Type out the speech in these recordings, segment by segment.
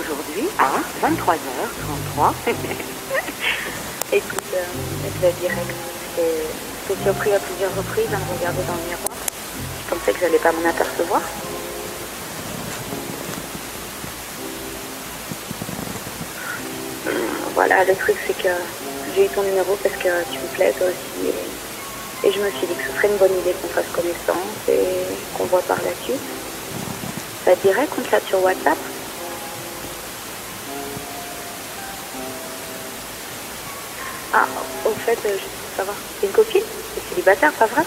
aujourd'hui à 23h33. Écoute, euh, je vais direct. Surpris à plusieurs reprises à me regarder dans le miroir. Je pensais que j'allais pas m'en apercevoir. Voilà, le truc c'est que j'ai eu ton numéro parce que tu me plais toi aussi. Et, je me suis dit que ce serait une bonne idée qu'on fasse connaissance et qu'on voit par suite. Ça te dirait qu'on chatte sur WhatsApp? Ah, au fait, euh, juste pour savoir, une copine? C'est célibataire, pas vrai?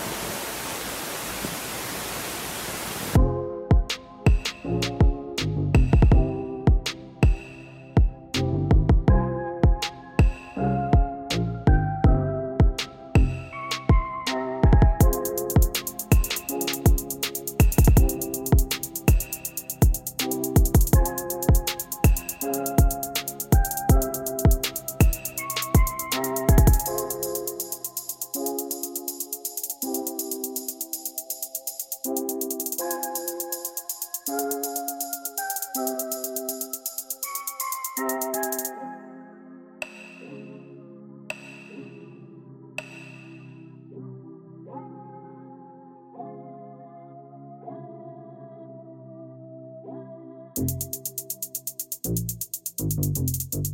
Thank you.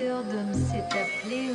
Dom s'est appelé.